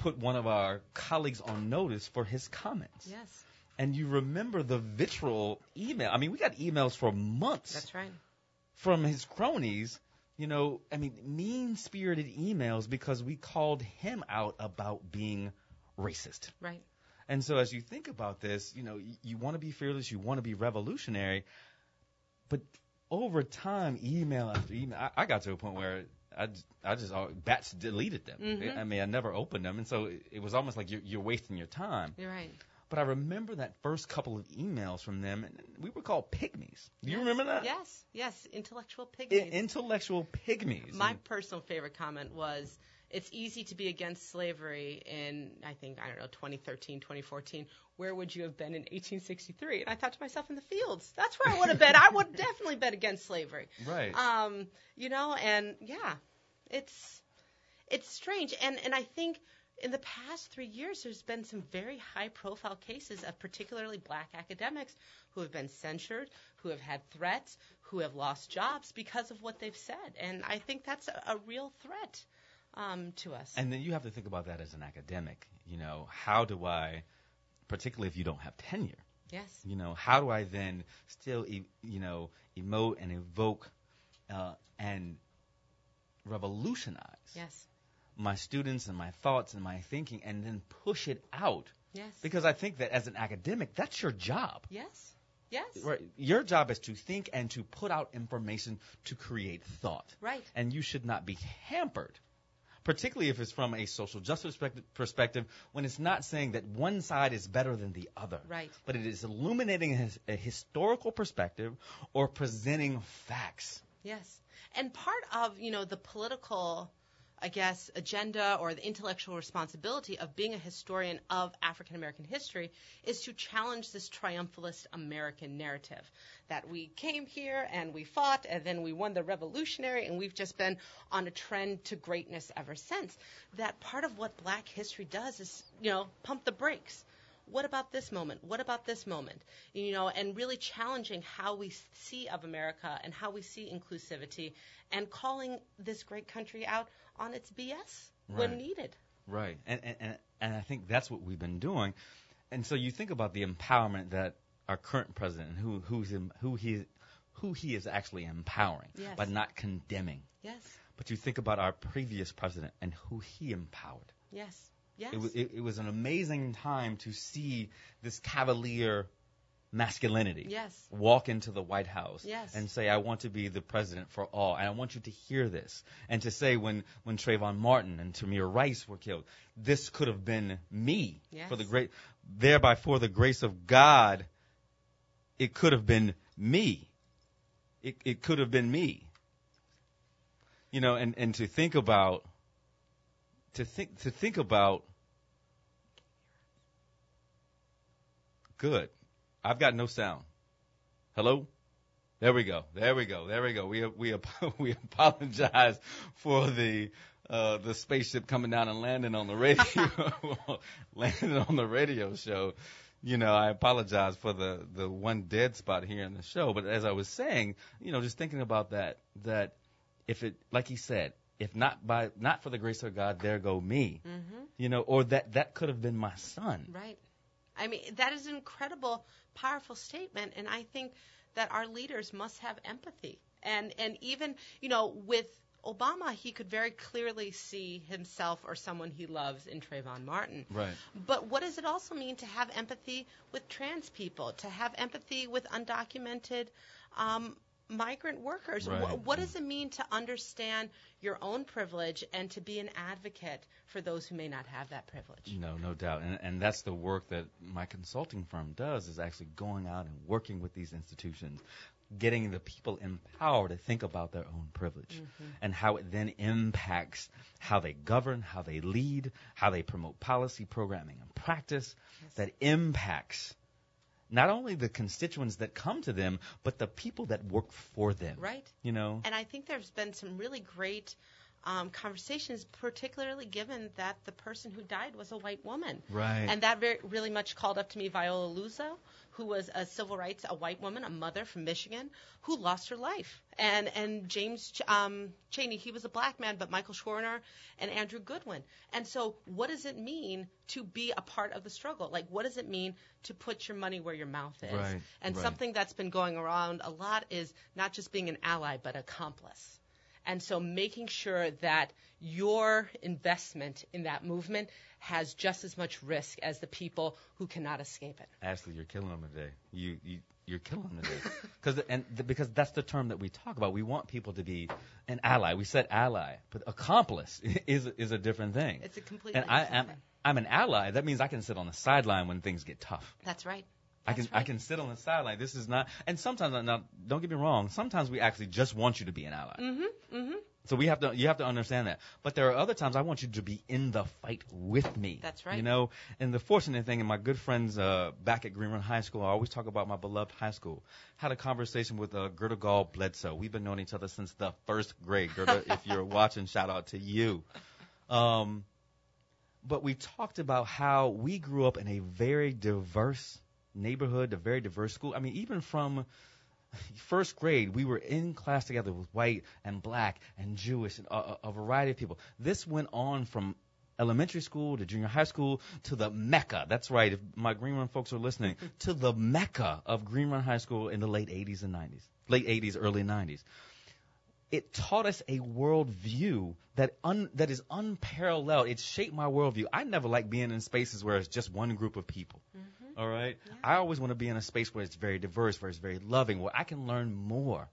put one of our colleagues on notice for his comments. Yes, And you remember the vitriol email. I mean, we got emails for months that's right. from his cronies, you know, I mean, mean spirited emails because we called him out about being racist. Right. And so as you think about this, you know, you, you want to be fearless, you want to be revolutionary, but over time, email after email, I, I got to a point where I, I just batch deleted them. Mhm. I mean, I never opened them, and so it, it was almost like you're, you're wasting your time. You're right. But I remember that first couple of emails from them, and we were called pygmies. Do you remember that? Yes, yes, intellectual I- pygmies. intellectual pygmies. My personal favorite comment was it's easy to be against slavery in, I think, I don't know, 2013, 2014. Where would you have been in 1863? And I thought to myself, in the fields. That's where I would have been. I would definitely been against slavery. Right. Um, you know, and yeah, it's it's strange. And and I think in the past three years, there's been some very high-profile cases of particularly black academics who have been censured, who have had threats, who have lost jobs because of what they've said. And I think that's a, a real threat um, to us. And then you have to think about that as an academic. You know, how do I, particularly if you don't have tenure, yes. you know, how do I then still, e- you know, emote and evoke uh, and revolutionize Yes. my students and my thoughts and my thinking and then push it out? Yes. Because I think that as an academic, that's your job. Yes. Yes. Right. Your job is to think and to put out information to create thought. Right. And you should not be hampered, particularly if it's from a social justice perspective- when it's not saying that one side is better than the other. Right. But it is illuminating a historical perspective or presenting facts. Yes. And part of, you know, the political, I guess, agenda or the intellectual responsibility of being a historian of African American history is to challenge this triumphalist American narrative that we came here and we fought and then we won the revolutionary and we've just been on a trend to greatness ever since. That part of what black history does is, you know, pump the brakes what about this moment? What about this moment? You know, and really challenging how we see of America and how we see inclusivity and calling this great country out on its BS when needed. Right. And, and, and, I think that's what we've been doing. And so you think about the empowerment that our current president, and who, who's, in, who, he, who he is actually empowering Yes. by not condemning. Yes. But you think about our previous president and who he empowered. Yes. Yes. It it, it was an amazing time to see this cavalier masculinity. Yes. Walk into the White House Yes. and say, I want to be the president for all. And I want you to hear this. And to say when, when Trayvon Martin and Tamir Rice were killed, this could have been me Yes. for the great, thereby for the grace of God, it could have been me. It, it could have been me. You know, and, and to think about, to think, to think about Good. I've got no sound. Hello? There we go. There we go. There we go. We we we apologize for the uh, the spaceship coming down and landing on the radio landing on the radio show. You know, I apologize for the the one dead spot here in the show. But as I was saying, you know, just thinking about that that if it like he said, if not by not for the grace of God, there go me. Mhm. You know, or that that could have been my son. Right. I mean, that is an incredible, powerful statement, and I think that our leaders must have empathy. And and even you know with Obama, he could very clearly see himself or someone he loves in Trayvon Martin. Right. But what does it also mean to have empathy with trans people, to have empathy with undocumented um, migrant workers? Right. Wh- what does it mean to understand your own privilege and to be an advocate for those who may not have that privilege? No, no doubt. And, and that's the work that my consulting firm does is actually going out and working with these institutions, getting the people empowered to think about their own privilege mm-hmm. and how it then impacts how they govern, how they lead, how they promote policy, programming, and practice that impacts not only the constituents that come to them, but the people that work for them. Right. You know? And I think there's been some really great um, conversations, particularly given that the person who died was a white woman. Right. And that very, really much called up to me Viola Liuzzo, who was a civil rights, a white woman, a mother from Michigan, who lost her life. And and James Ch- um, Chaney, he was a black man, but Michael Schwerner and Andrew Goodwin. And so, what does it mean to be a part of the struggle? Like, what does it mean to put your money where your mouth is? Right, And right. something that's been going around a lot is not just being an ally, but accomplice. And so making sure that your investment in that movement has just as much risk as the people who cannot escape it. Ashley, you're killing them today. You you you're killing them today. Because and th- because that's the term that we talk about. We want people to be an ally. We said ally, but accomplice is is a different thing. It's a completely and I different am thing. I'm an ally. That means I can sit on the sideline when things get tough. That's right. I can I can sit on the sideline. This is not. And sometimes now don't get me wrong. Sometimes we actually just want you to be an ally. Mm-hmm. Mm-hmm. So we have to you have to understand that. But there are other times I want you to be in the fight with me. That's right. You know, and the fortunate thing, and my good friends uh, back at Green Run High School, I always talk about my beloved high school. Had a conversation with uh, Gerda Gall Bledsoe. We've been knowing each other since the first grade. Gerda, if you're watching, shout out to you. Um, but we talked about how we grew up in a very diverse neighborhood, a very diverse school. I mean, even from first grade, we were in class together with white and black and Jewish and a, a variety of people. This went on from elementary school to junior high school to the mecca. That's right. If my Green Run folks are listening, to the mecca of Green Run High School in the late 80s and 90s, late 80s, early 90s. It taught us a worldview that un, that is unparalleled. It shaped my worldview. I never like being in spaces where it's just one group of people. Mm-hmm. Mm-hmm. All right. I always want to be in a space where it's very diverse, where it's very loving, where I can learn more.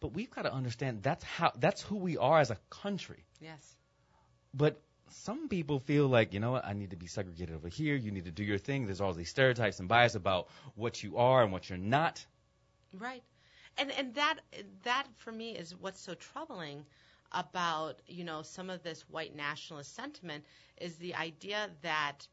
But we've got to understand that's how that's who we are as a country. Yes. But some people feel like, you know what, I need to be segregated over here. You need to do your thing. There's all these stereotypes and bias about what you are and what you're not. Right. And and that that for me is what's so troubling about, you know, some of this white nationalist sentiment is the idea that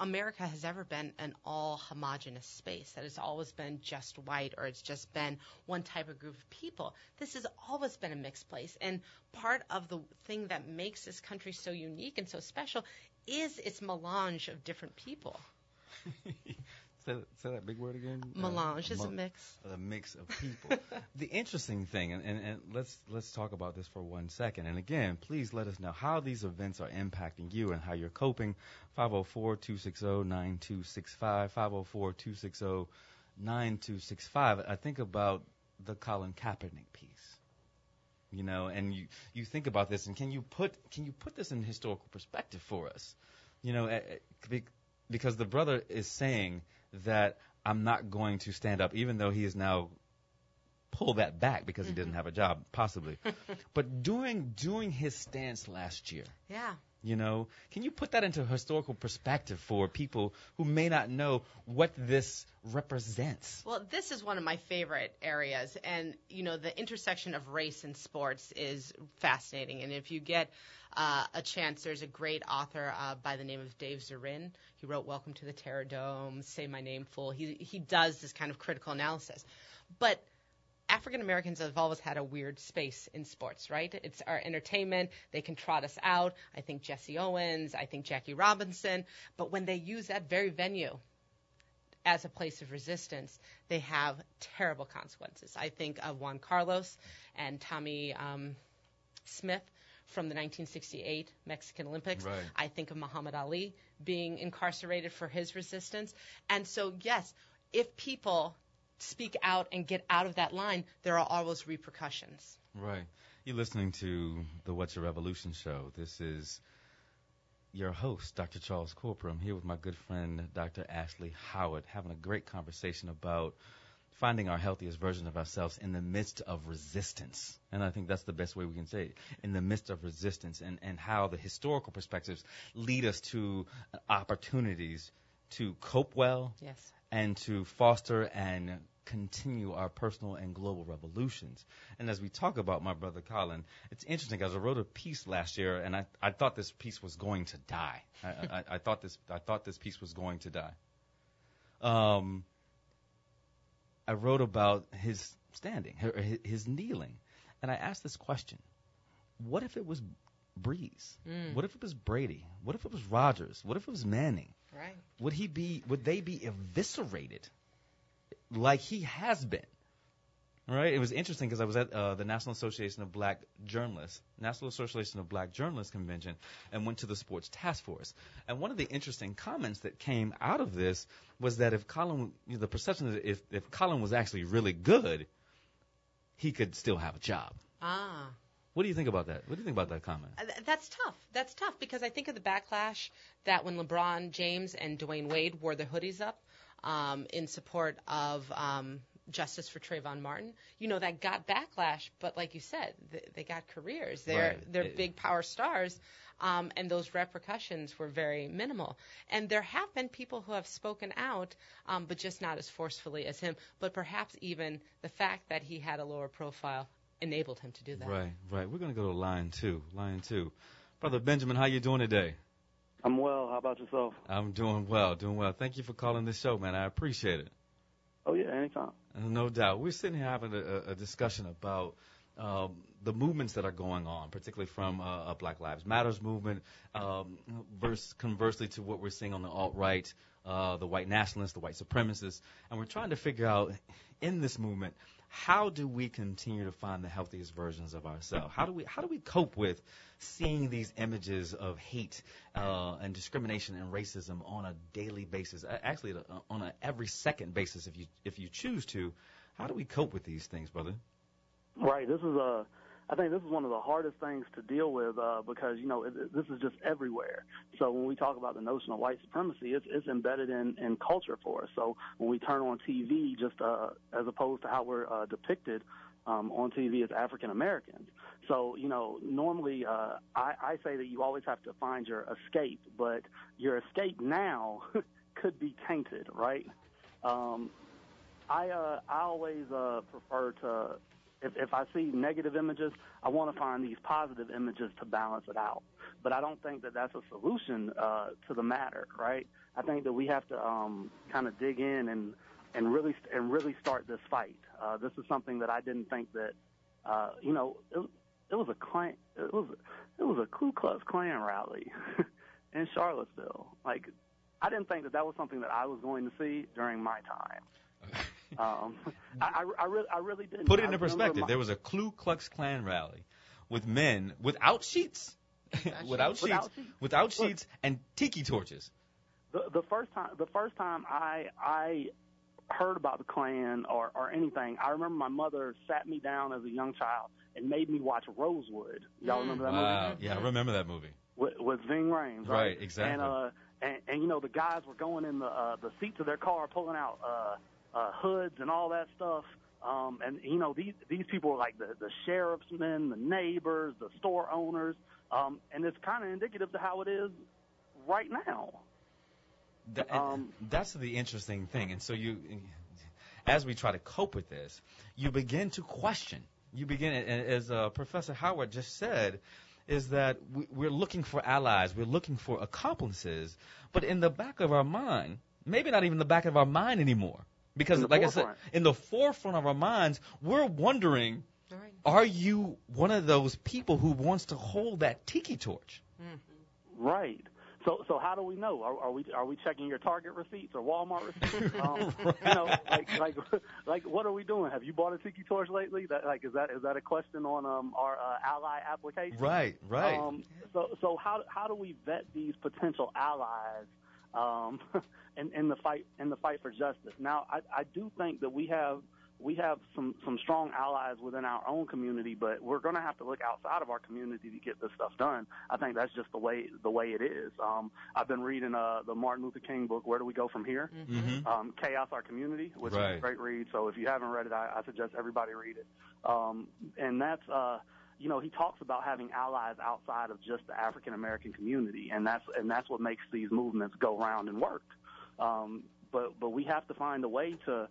America has ever been an all homogenous space, that it's always been just white or it's just been one type of group of people. This has always been a mixed place. And part of the thing that makes this country so unique and so special is its melange of different people. Say, say that big word again. Melange is a mix. A mix of people. the interesting thing, and, and, and let's let's talk about this for one second. And again, please let us know how these events are impacting you and how you're coping. 504-260-9265. 504-260-9265. I think about the Colin Kaepernick piece. You know, and you you think about this, and can you put can you put this in historical perspective for us? You know, eh, eh, be- because the brother is saying that I'm not going to stand up, even though he is now pull that back because he Mm-hmm. doesn't have a job, possibly. but doing doing his stance last year, Yeah. You know, can you put that into historical perspective for people who may not know what this represents? Well, this is one of my favorite areas, and you know, the intersection of race and sports is fascinating. And if you get uh, a chance, there's a great author uh, by the name of Dave Zirin. He wrote "Welcome to the Terror Dome," "Say My Name Full." He he does this kind of critical analysis, but African Americans have always had a weird space in sports, right? It's our entertainment. They can trot us out. I think Jesse Owens, I think Jackie Robinson. But when they use that very venue as a place of resistance, they have terrible consequences. I think of Juan Carlos and Tommy um, Smith from the 1968 Mexican Olympics. Right. I think of Muhammad Ali being incarcerated for his resistance. And so, yes, if people speak out and get out of that line, there are always repercussions. Right. You're listening to the What's Your Revolution show. This is your host, Dr. Charles Corprew. I'm here with my good friend, Dr. Ashley Howard, having a great conversation about finding our healthiest version of ourselves in the midst of resistance. And I think that's the best way we can say it. In the midst of resistance and, and how the historical perspectives lead us to opportunities to cope well Yes. and to foster and continue our personal and global revolutions. And as we talk about my brother Colin, it's interesting because I wrote a piece last year, and I, I thought this piece was going to die. I, I, I thought this I thought this piece was going to die. Um, I wrote about his standing, his, his kneeling, and I asked this question: What if it was Brees? Mm. What if it was Brady? What if it was Rodgers? What if it was Manning? Right. would he be would they be eviscerated like he has been Right? it was interesting because i was at uh, the national association of black journalists national association of black journalists convention and went to the sports task force and one of the interesting comments that came out of this was that if colin you know, the perception that if, if colin was actually really good he could still have a job Ah. what do you think about that what do you think about that comment Uh, That's tough. That's tough because I think of the backlash that when LeBron James and Dwyane Wade wore their hoodies up um, in support of um, justice for Trayvon Martin, you know that got backlash. But like you said, th- they got careers. They're Right. they're It- big power stars, um, and those repercussions were very minimal. And there have been people who have spoken out, um, but just not as forcefully as him. But perhaps even the fact that he had a lower profile enabled him to do that. right right we're going to go to line two line two brother benjamin how you doing today I'm well. How about yourself? I'm doing well, doing well. Thank you for calling this show, man. I appreciate it. Oh yeah, anytime. Uh, No doubt. We're sitting here having a, a- a discussion about um, the movements that are going on, particularly from uh, a Black Lives Matters movement, um, versus conversely to what we're seeing on the alt right, uh, the white nationalists, the white supremacists, and we're trying to figure out in this movement how do we continue to find the healthiest versions of ourselves? How do we how do we cope with seeing these images of hate uh, and discrimination and racism on a daily basis? Actually, on a every second basis, if you if you choose to. How do we cope with these things, brother? Right. This is a. I think this is one of the hardest things to deal with uh, because you know it, it- this is just everywhere. So when we talk about the notion of white supremacy, it's, it's embedded in, in culture for us. So when we turn on TV, just uh, as opposed to how we're uh, depicted um, on TV as African Americans. So you know normally uh, I, I say that you always have to find your escape, but your escape now could be tainted, right? Um, I uh, I always uh, prefer to if if I see negative images, I want to find these positive images to balance it out. But I don't think that that's a solution uh, to the matter, right? I think that we have to um, kind of dig in and and really and really start this fight. Uh, this is something that I didn't think that uh, you know it, it was a Klan, it was it was a Ku Klux Klan rally in Charlottesville. Like I didn't think that that was something that I was going to see during my time. Um, I, I, I, really, I really didn't. Put it into perspective. my- There was a Ku Klux Klan rally with men without sheets, without sheets, Without sheets. without Look. sheets, and tiki torches. the the first time the first time I I heard about the Klan or or anything, I remember my mother sat me down as a young child and made me watch Rosewood. Y'all remember that Wow. movie? Yeah, I remember that movie. With, with Ving Rhames, Right, right? exactly. And uh, and, and you know the guys were going in the uh, the seats of their car, pulling out uh, uh, hoods and all that stuff. Um, and you know these these people were like the the sheriff's men, the neighbors, the store owners, um, and it's kind of indicative to how it is right now. Th- and that's the interesting thing. And so you, as we try to cope with this, you begin to question. You begin, as uh, Professor Howard just said, is that we, we're looking for allies, we're looking for accomplices, but in the back of our mind, maybe not even the back of our mind anymore, because In the like I said, in the forefront of our minds, we're wondering, are you one of those people who wants to hold that tiki torch? Right. So so how do we know? Are, are we are we checking your Target receipts or Walmart receipts? Um, You know, like like like what are we doing? Have you bought a tiki torch lately? That like is that is that a question on um our uh, ally application? Right, right. Um, so so how how do we vet these potential allies um, in, in the fight in the fight for justice? Now I, I do think that we have we have some some strong allies within our own community, but we're going to have to look outside of our community to get this stuff done. I think that's just the way the way it is. Um, I've been reading uh, the Martin Luther King book, Where Do We Go From Here? Mhm. Um, Chaos, or Community, which is a great read. So if you haven't read it, I, I suggest everybody read it. Um, and that's uh, you know he talks about having allies outside of just the African American community, and that's and that's what makes these movements go round and work. Um, but but we have to find a way to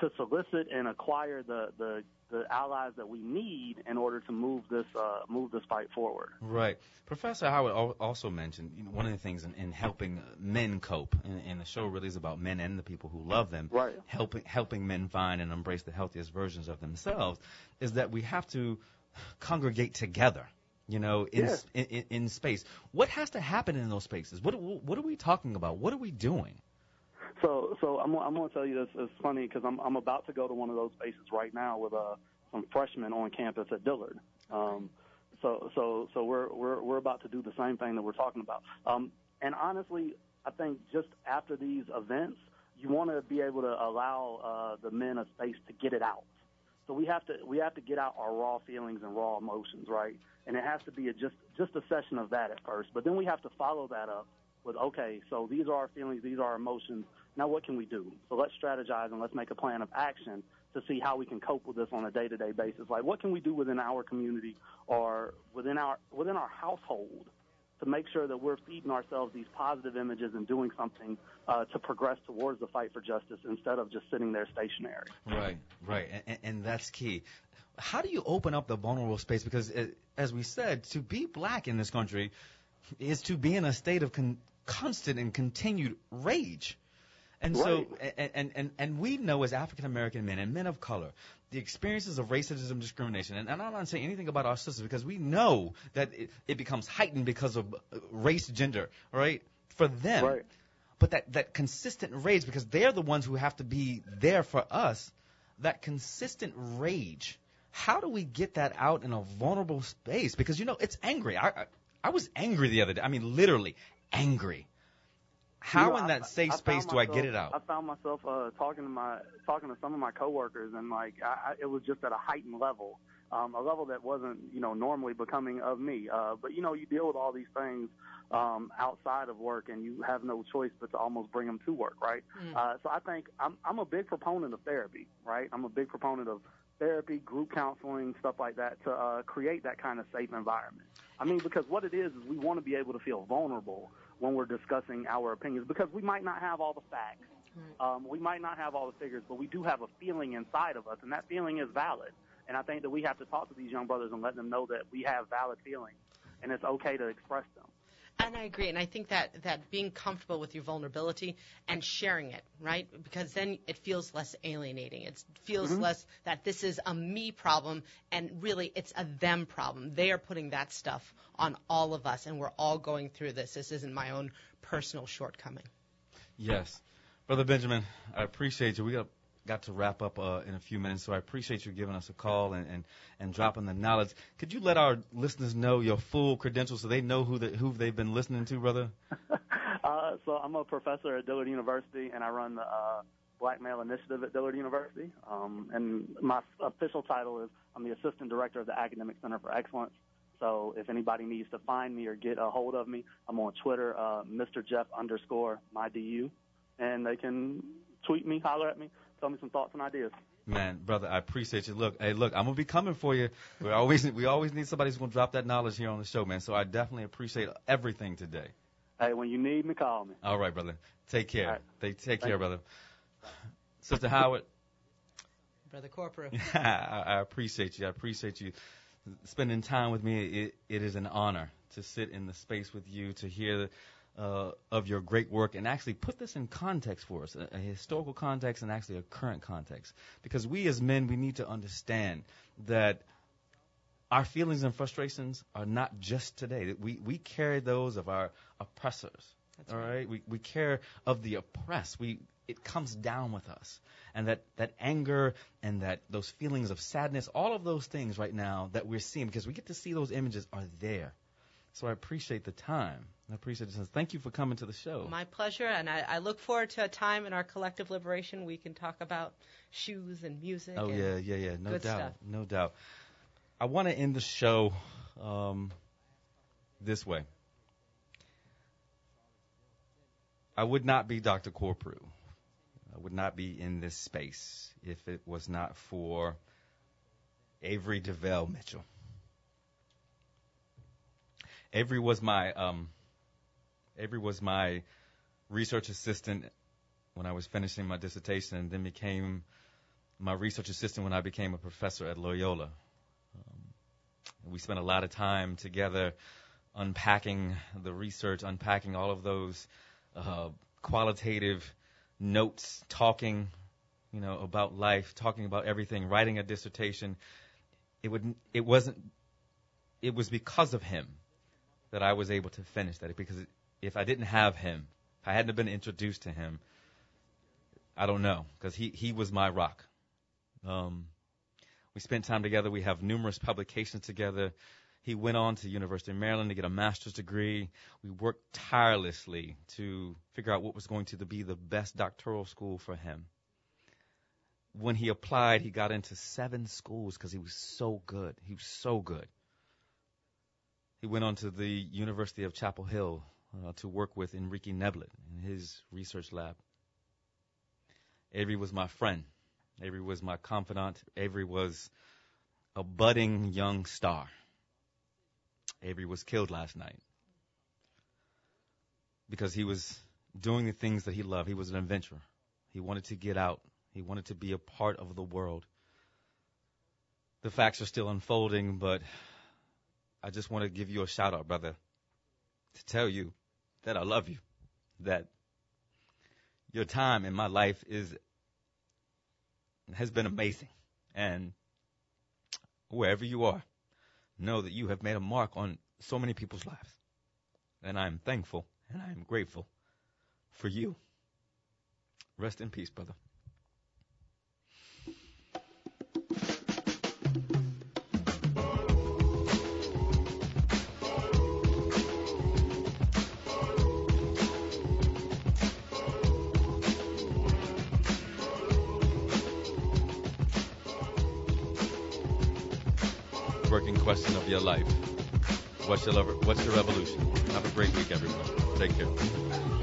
to solicit and acquire the, the the allies that we need in order to move this uh, move this fight forward. Right. Professor Howard also mentioned you know, one of the things in, in helping men cope, and, and the show really is about men and the people who love them, right. helping helping men find and embrace the healthiest versions of themselves, is that we have to congregate together. You know, in, Yeah. s in in in space. What has to happen in those spaces? What what are we talking about? What are we doing? So, so I'm, I'm going to tell you this. It's funny because I'm, I'm about to go to one of those spaces right now with uh, some freshmen on campus at Dillard. Um, so, so, so we're, we're, we're about to do the same thing that we're talking about. Um, and honestly, I think just after these events, you want to be able to allow uh, the men a space to get it out. So we have to we have to get out our raw feelings and raw emotions, right? And it has to be a just just a session of that at first. But then we have to follow that up with okay, so these are our feelings, these are our emotions. Now what can we do? So let's strategize and let's make a plan of action to see how we can cope with this on a day-to-day basis. Like what can we do within our community or within our within our household to make sure that we're feeding ourselves these positive images and doing something uh, to progress towards the fight for justice instead of just sitting there stationary. Right, right, and, and that's key. How do you open up the vulnerable space? Because, uh, as we said, to be black in this country is to be in a state of con- constant and continued rage. And so, and, and, and, and we know as African American men and men of color, the experiences of racism, discrimination, and, and I'm not saying anything about our sisters because we know that it, it becomes heightened because of uh, race, gender, right? For them. Right. But that, that consistent rage, because they're the ones who have to be there for us, that consistent rage, how do we get that out in a vulnerable space? Because, you know, it's angry. I, I, I was angry the other day. I mean, literally angry. How You know, in I- that safe I space found do I get it out? I found myself uh, talking to my talking to some of my coworkers, and like I, I, it was just at a heightened level, um, a level that wasn't you know normally becoming of me. Uh, but you know, you deal with all these things um, outside of work, and you have no choice but to almost bring them to work, right? Mm. Uh, so I think I'm I'm a big proponent of therapy, right? I'm a big proponent of therapy, group counseling, stuff like that to uh, create that kind of safe environment. I mean, because what it is is we want to be able to feel vulnerable when we're discussing our opinions because we might not have all the facts. Um, we might not have all the figures, but we do have a feeling inside of us, and that feeling is valid. And I think that we have to talk to these young brothers and let them know that we have valid feelings, and it's okay to express them. And I agree. And I think that, that being comfortable with your vulnerability and sharing it, right? Because then it feels less alienating. It feels Mhm. less that this is a me problem and really it's a them problem. They are putting that stuff on all of us and we're all going through this. This isn't my own personal shortcoming. Yes. Brother Benjamin, I appreciate you. We got, got to wrap up uh, in a few minutes, so I appreciate you giving us a call and, and, and dropping the knowledge. Could you let our listeners know your full credentials so they know who, the, who they've been listening to, brother? Uh, so I'm a professor at Dillard University, and I run the uh, Black Male Initiative at Dillard University. Um, and my official title is I'm the assistant director of the Academic Center for Excellence. So if anybody needs to find me or get a hold of me, I'm on Twitter, uh, Mr. Jeff underscore my DU, and they can tweet me, holler at me, tell me some thoughts and ideas. Man, brother, I appreciate you. Look, hey, look, I'm gonna be coming for you. We always we always need somebody who's gonna drop that knowledge here on the show, man. So I definitely appreciate everything today. Hey, when you need me, call me. All right, brother. Take care. All right. They take Thank care, you. brother. Sister Howard, Brother Corprew. I, I appreciate you. I appreciate you spending time with me. It, it is an honor to sit in the space with you to hear uh, of your great work and actually put this in context for us, a, a historical context and actually a current context. Because we as men, we need to understand that our feelings and frustrations are not just today. That We we carry those of our oppressors. all right. We we care of the oppressed. We it comes down with us. And that, that anger and that those feelings of sadness, all of those things right now that we're seeing, because we get to see those images are there. So I appreciate the time. I appreciate it. Thank you for coming to the show. My pleasure, and I, I look forward to a time in our collective liberation we can talk about shoes and music. Oh and yeah, yeah, yeah. No doubt, stuff. no doubt. I want to end the show um, this way. I would not be Dr. Corprew. I would not be in this space if it was not for Avery DeVell Mitchell. Avery was my um, Avery was my research assistant when I was finishing my dissertation, and then became my research assistant when I became a professor at Loyola. Um, we spent a lot of time together unpacking the research, unpacking all of those uh, qualitative notes, talking, you know, about life, talking about everything, writing a dissertation. It would, it wasn't, it was because of him that I was able to finish that. Because if I didn't have him, if I hadn't been introduced to him, I don't know, because he he was my rock. Um, we spent time together. We have numerous publications together. He went on to University of Maryland to get a master's degree. We worked tirelessly to figure out what was going to be the best doctoral school for him. When he applied, he got into seven schools because he was so good. He was so good. He went on to the University of Chapel Hill uh, to work with Enrique Neblett in his research lab. Avery was my friend. Avery was my confidant. Avery was a budding young star. Avery was killed last night because he was doing the things that he loved. He was an adventurer. He wanted to get out. He wanted to be a part of the world. The facts are still unfolding, but I just want to give you a shout out, brother, to tell you that I love you, that your time in my life is has been amazing, and wherever you are, know that you have made a mark on so many people's lives, and I am thankful and I am grateful for you. Rest in peace, brother. Working question of your life. What's your, what's your revolution? Have a great week, everyone. Take care.